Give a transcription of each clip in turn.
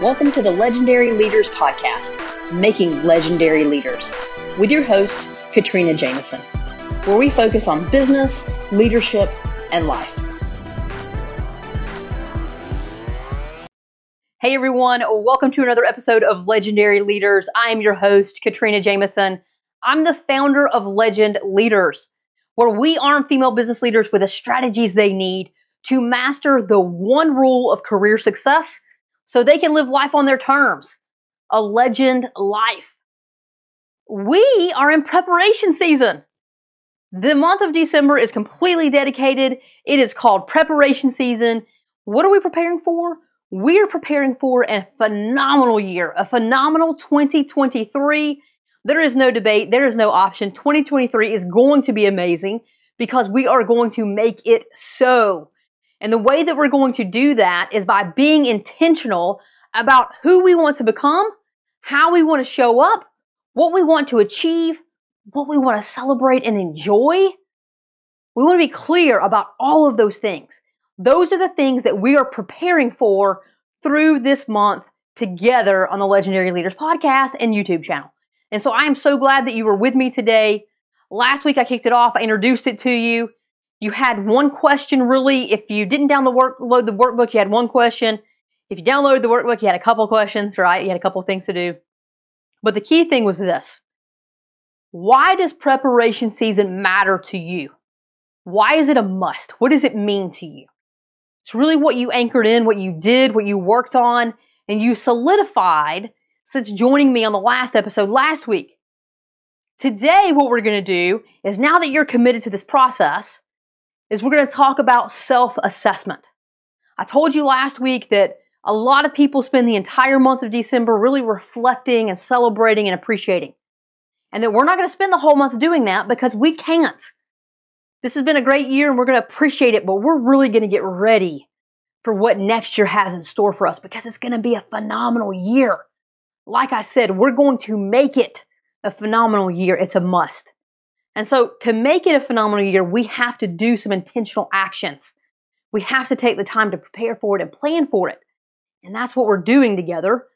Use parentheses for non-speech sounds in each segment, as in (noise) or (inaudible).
Welcome to the Legendary Leaders Podcast, Making Legendary Leaders, with your host, Katrina Jameson, where we focus on business, leadership, and life. Hey everyone, welcome to another episode of Legendary Leaders. I am your host, Katrina Jameson. I'm the founder of Legend Leaders, where we arm female business leaders with the strategies they need to master the one rule of career success so they can live life on their terms. A legend life. We are in preparation season. The month of December is completely dedicated. It is called preparation season. What are we preparing for? We are preparing for a phenomenal year, a phenomenal 2023. There is no debate, there is no option. 2023 is going to be amazing because we are going to make it so. And the way that we're going to do that is by being intentional about who we want to become, how we want to show up, what we want to achieve, what we want to celebrate and enjoy. We want to be clear about all of those things. Those are the things that we are preparing for through this month together on the Legendary Leaders podcast and YouTube channel. And so I am so glad that you were with me today. Last week I kicked it off, I introduced it to you you had one question really. If you didn't download the workbook, you had one question. If you downloaded the workbook, you had a couple questions, right? You had a couple things to do. But the key thing was this. Why does preparation season matter to you? Why is it a must? What does it mean to you? It's really what you anchored in, what you did, what you worked on, and you solidified since joining me on the last episode last week. Today, what we're going to do is now that you're committed to this process, is we're going to talk about self assessment. I told you last week that a lot of people spend the entire month of December really reflecting and celebrating and appreciating. And that we're not going to spend the whole month doing that because we can't. This has been a great year and we're going to appreciate it, but we're really going to get ready for what next year has in store for us because it's going to be a phenomenal year. Like I said, we're going to make it a phenomenal year. It's a must. And so to make it a phenomenal year, we have to do some intentional actions. We have to take the time to prepare for it and plan for it. And that's what we're doing together.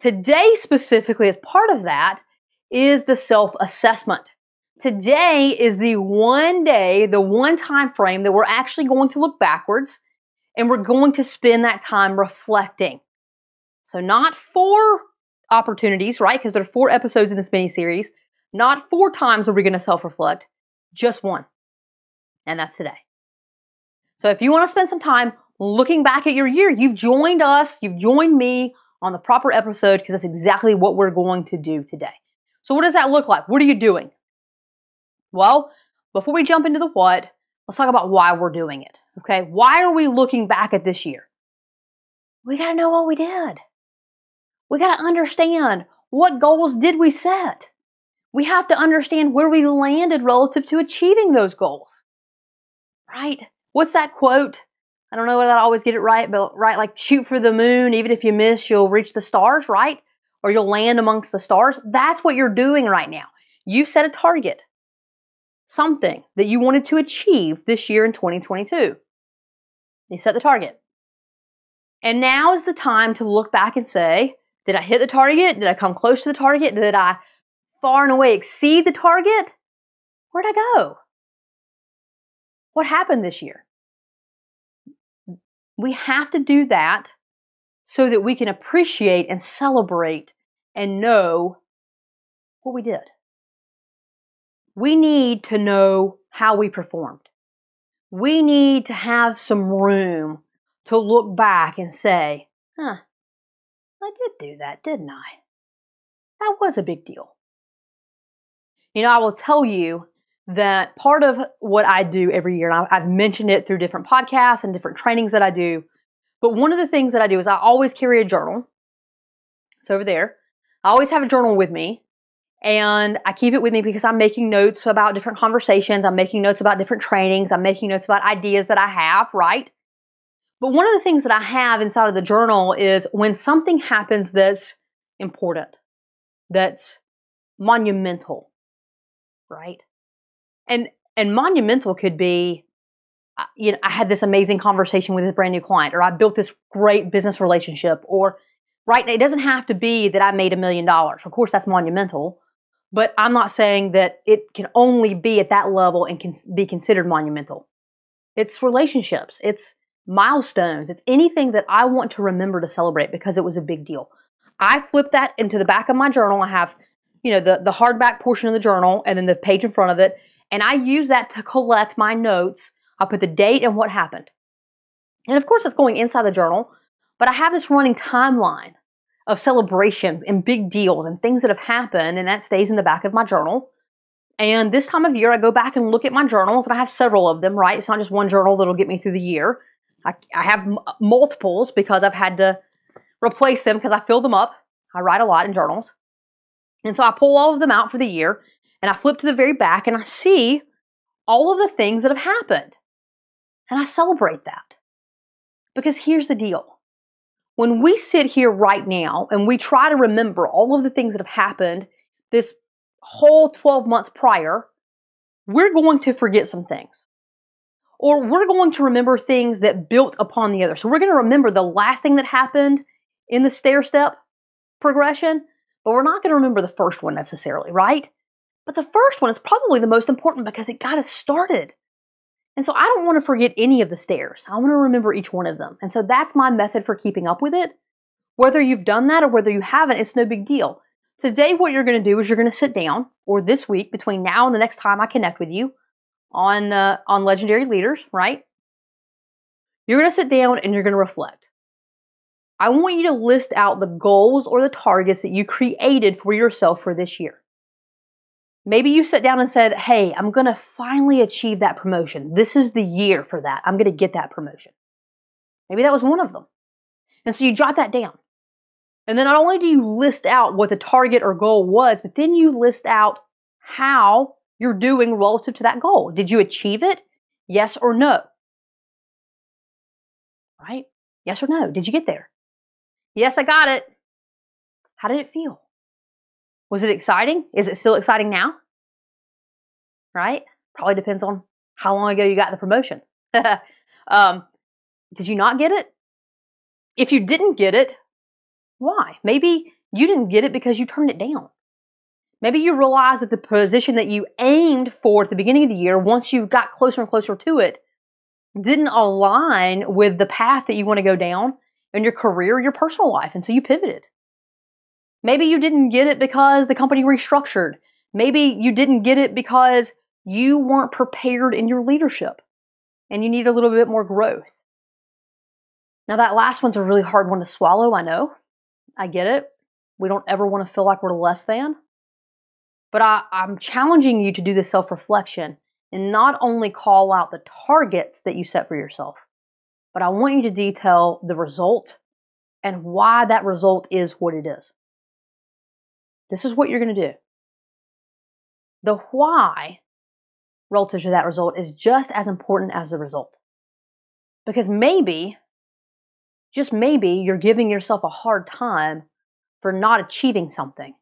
Today, specifically, as part of that, is the self assessment. Today is the one day, the one time frame that we're actually going to look backwards and we're going to spend that time reflecting. So, not four opportunities, right? Because there are four episodes in this mini series. Not four times are we going to self reflect, just one. And that's today. So if you want to spend some time looking back at your year, you've joined us, you've joined me on the proper episode because that's exactly what we're going to do today. So, what does that look like? What are you doing? Well, before we jump into the what, let's talk about why we're doing it. Okay, why are we looking back at this year? We got to know what we did. We got to understand what goals did we set we have to understand where we landed relative to achieving those goals. Right? What's that quote? I don't know whether I always get it right, but right, like shoot for the moon. Even if you miss, you'll reach the stars, right? Or you'll land amongst the stars. That's what you're doing right now. You set a target, something that you wanted to achieve this year in 2022. You set the target. And now is the time to look back and say, did I hit the target? Did I come close to the target? Did I far and away exceed the target, where'd I go? What happened this year? We have to do that so that we can appreciate and celebrate and know what we did. We need to know how we performed. We need to have some room to look back and say, huh, I did do that, didn't I? That was a big deal. You know, I will tell you that part of what I do every year, and I've mentioned it through different podcasts and different trainings that I do, but one of the things that I do is I always carry a journal. It's over there. I always have a journal with me, and I keep it with me because I'm making notes about different conversations. I'm making notes about different trainings. I'm making notes about ideas that I have, right? But one of the things that I have inside of the journal is when something happens that's important, that's monumental, right? And and monumental could be uh, you know, I had this amazing conversation with this brand new client, or I built this great business relationship, or right? Now it doesn't have to be that I made a million dollars. Of course, that's monumental, but I'm not saying that it can only be at that level and can be considered monumental. It's relationships, it's milestones, it's anything that I want to remember to celebrate because it was a big deal. I flip that into the back of my journal. I have, you know, the, the hardback portion of the journal and then the page in front of it. And I use that to collect my notes. I put the date and what happened. And of course, it's going inside the journal, but I have this running timeline of celebrations and big deals and things that have happened, and that stays in the back of my journal. And this time of year, I go back and look at my journals, and I have several of them, right? It's not just one journal that'll get me through the year. I, I have m- multiples because I've had to replace them because I fill them up. I write a lot in journals. And so I pull all of them out for the year, and I flip to the very back, and I see all of the things that have happened. And I celebrate that. Because here's the deal when we sit here right now and we try to remember all of the things that have happened this whole 12 months prior, we're going to forget some things. Or we're going to remember things that built upon the other. So we're going to remember the last thing that happened in the stair step progression, but we're not going to remember the first one necessarily, right? But the first one is probably the most important because it got us started. And so I don't want to forget any of the stairs. I want to remember each one of them. And so that's my method for keeping up with it. Whether you've done that or whether you haven't, it's no big deal. Today, what you're going to do is you're going to sit down, or this week, between now and the next time I connect with you on, uh, on Legendary Leaders, right? You're going to sit down and you're going to reflect. I want you to list out the goals or the targets that you created for yourself for this year. Maybe you sat down and said, Hey, I'm going to finally achieve that promotion. This is the year for that. I'm going to get that promotion. Maybe that was one of them. And so you jot that down. And then not only do you list out what the target or goal was, but then you list out how you're doing relative to that goal. Did you achieve it? Yes or no? Right? Yes or no? Did you get there? Yes, I got it. How did it feel? Was it exciting? Is it still exciting now? Right? Probably depends on how long ago you got the promotion. (laughs) um, did you not get it? If you didn't get it, why? Maybe you didn't get it because you turned it down. Maybe you realized that the position that you aimed for at the beginning of the year, once you got closer and closer to it, didn't align with the path that you want to go down in your career, your personal life. And so you pivoted. Maybe you didn't get it because the company restructured. Maybe you didn't get it because you weren't prepared in your leadership and you need a little bit more growth. Now, that last one's a really hard one to swallow. I know. I get it. We don't ever want to feel like we're less than. But I, am challenging you to do this self reflection and not only call out the targets that you set for yourself, but I want you to detail the result and why that result is what it is. This is what you're going to do. The why relative to that result is just as important as the result. Because maybe, just maybe, you're giving yourself a hard time for not achieving something.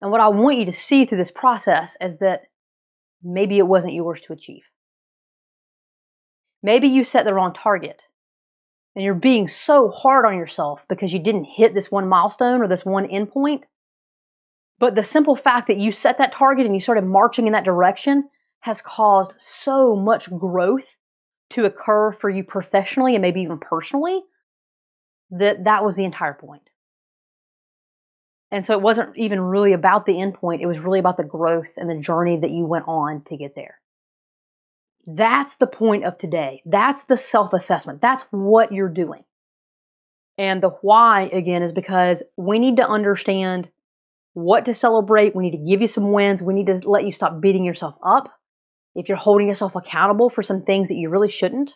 And what I want you to see through this process is that maybe it wasn't yours to achieve. Maybe you set the wrong target and you're being so hard on yourself because you didn't hit this one milestone or this one endpoint but the simple fact that you set that target and you started marching in that direction has caused so much growth to occur for you professionally and maybe even personally that that was the entire point. And so it wasn't even really about the end point, it was really about the growth and the journey that you went on to get there. That's the point of today. That's the self assessment. That's what you're doing. And the why, again, is because we need to understand what to celebrate. We need to give you some wins. We need to let you stop beating yourself up if you're holding yourself accountable for some things that you really shouldn't.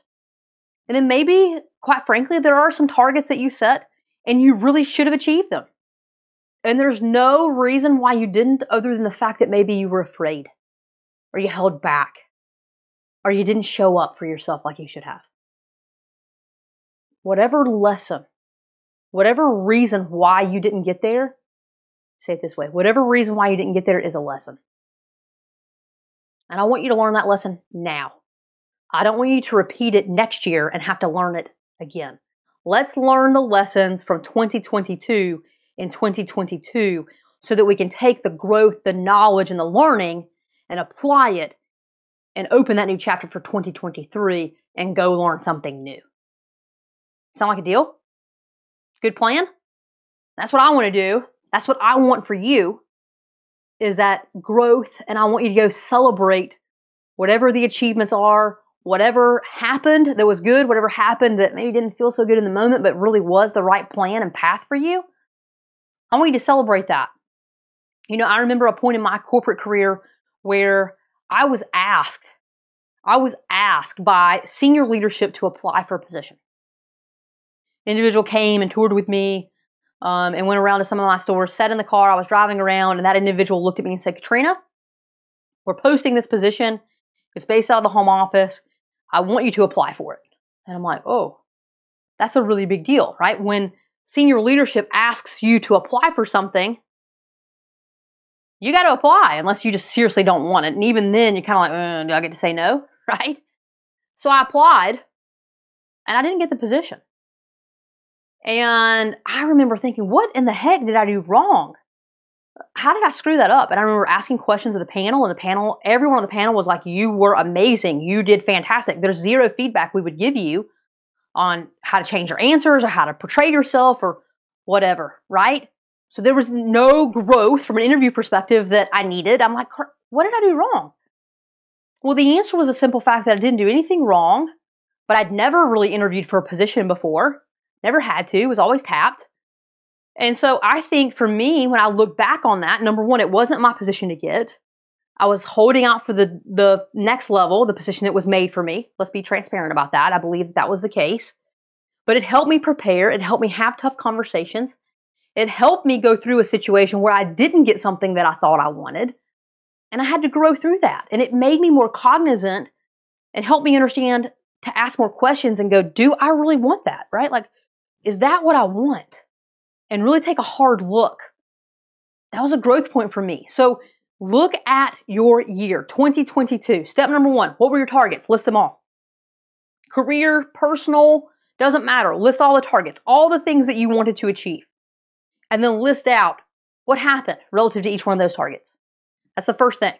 And then maybe, quite frankly, there are some targets that you set and you really should have achieved them. And there's no reason why you didn't, other than the fact that maybe you were afraid or you held back or you didn't show up for yourself like you should have. Whatever lesson, whatever reason why you didn't get there, say it this way whatever reason why you didn't get there is a lesson. And I want you to learn that lesson now. I don't want you to repeat it next year and have to learn it again. Let's learn the lessons from 2022 in 2022 so that we can take the growth, the knowledge, and the learning and apply it and open that new chapter for 2023 and go learn something new. Sound like a deal? Good plan? That's what I want to do. That's what I want for you is that growth and I want you to go celebrate whatever the achievements are, whatever happened that was good, whatever happened that maybe didn't feel so good in the moment but really was the right plan and path for you. I want you to celebrate that. You know, I remember a point in my corporate career where I was asked, I was asked by senior leadership to apply for a position. Individual came and toured with me um, and went around to some of my stores, sat in the car, I was driving around, and that individual looked at me and said, Katrina, we're posting this position. It's based out of the home office. I want you to apply for it. And I'm like, oh, that's a really big deal, right? When senior leadership asks you to apply for something, you got to apply unless you just seriously don't want it. And even then, you're kind of like, uh, do I get to say no? (laughs) Right? So I applied and I didn't get the position. And I remember thinking, what in the heck did I do wrong? How did I screw that up? And I remember asking questions of the panel, and the panel, everyone on the panel was like, You were amazing. You did fantastic. There's zero feedback we would give you on how to change your answers or how to portray yourself or whatever, right? So there was no growth from an interview perspective that I needed. I'm like, what did I do wrong? Well, the answer was a simple fact that I didn't do anything wrong, but I'd never really interviewed for a position before. Never had to, was always tapped. And so I think for me, when I look back on that, number one, it wasn't my position to get. I was holding out for the the next level, the position that was made for me. Let's be transparent about that. I believe that, that was the case. But it helped me prepare, it helped me have tough conversations. It helped me go through a situation where I didn't get something that I thought I wanted. And I had to grow through that. And it made me more cognizant and helped me understand to ask more questions and go, do I really want that? Right? Like, is that what I want? And really take a hard look. That was a growth point for me. So look at your year, 2022. Step number one what were your targets? List them all. Career, personal, doesn't matter. List all the targets, all the things that you wanted to achieve and then list out what happened relative to each one of those targets. That's the first thing.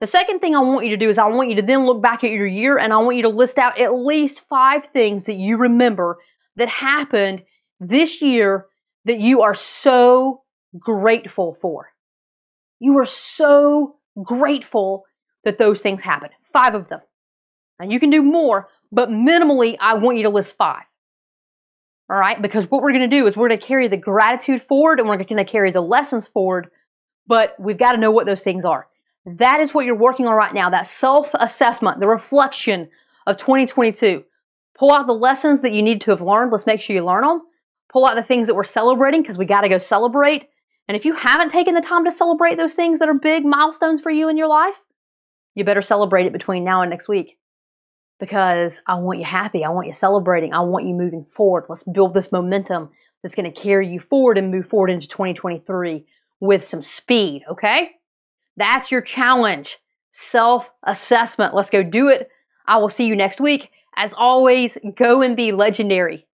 The second thing I want you to do is I want you to then look back at your year and I want you to list out at least five things that you remember that happened this year that you are so grateful for. You are so grateful that those things happened. Five of them. Now you can do more, but minimally, I want you to list five. All right, because what we're going to do is we're going to carry the gratitude forward and we're going to carry the lessons forward, but we've got to know what those things are. That is what you're working on right now that self assessment, the reflection of 2022. Pull out the lessons that you need to have learned. Let's make sure you learn them. Pull out the things that we're celebrating because we got to go celebrate. And if you haven't taken the time to celebrate those things that are big milestones for you in your life, you better celebrate it between now and next week because I want you happy. I want you celebrating. I want you moving forward. Let's build this momentum that's going to carry you forward and move forward into 2023 with some speed, okay? That's your challenge. Self assessment. Let's go do it. I will see you next week. As always, go and be legendary.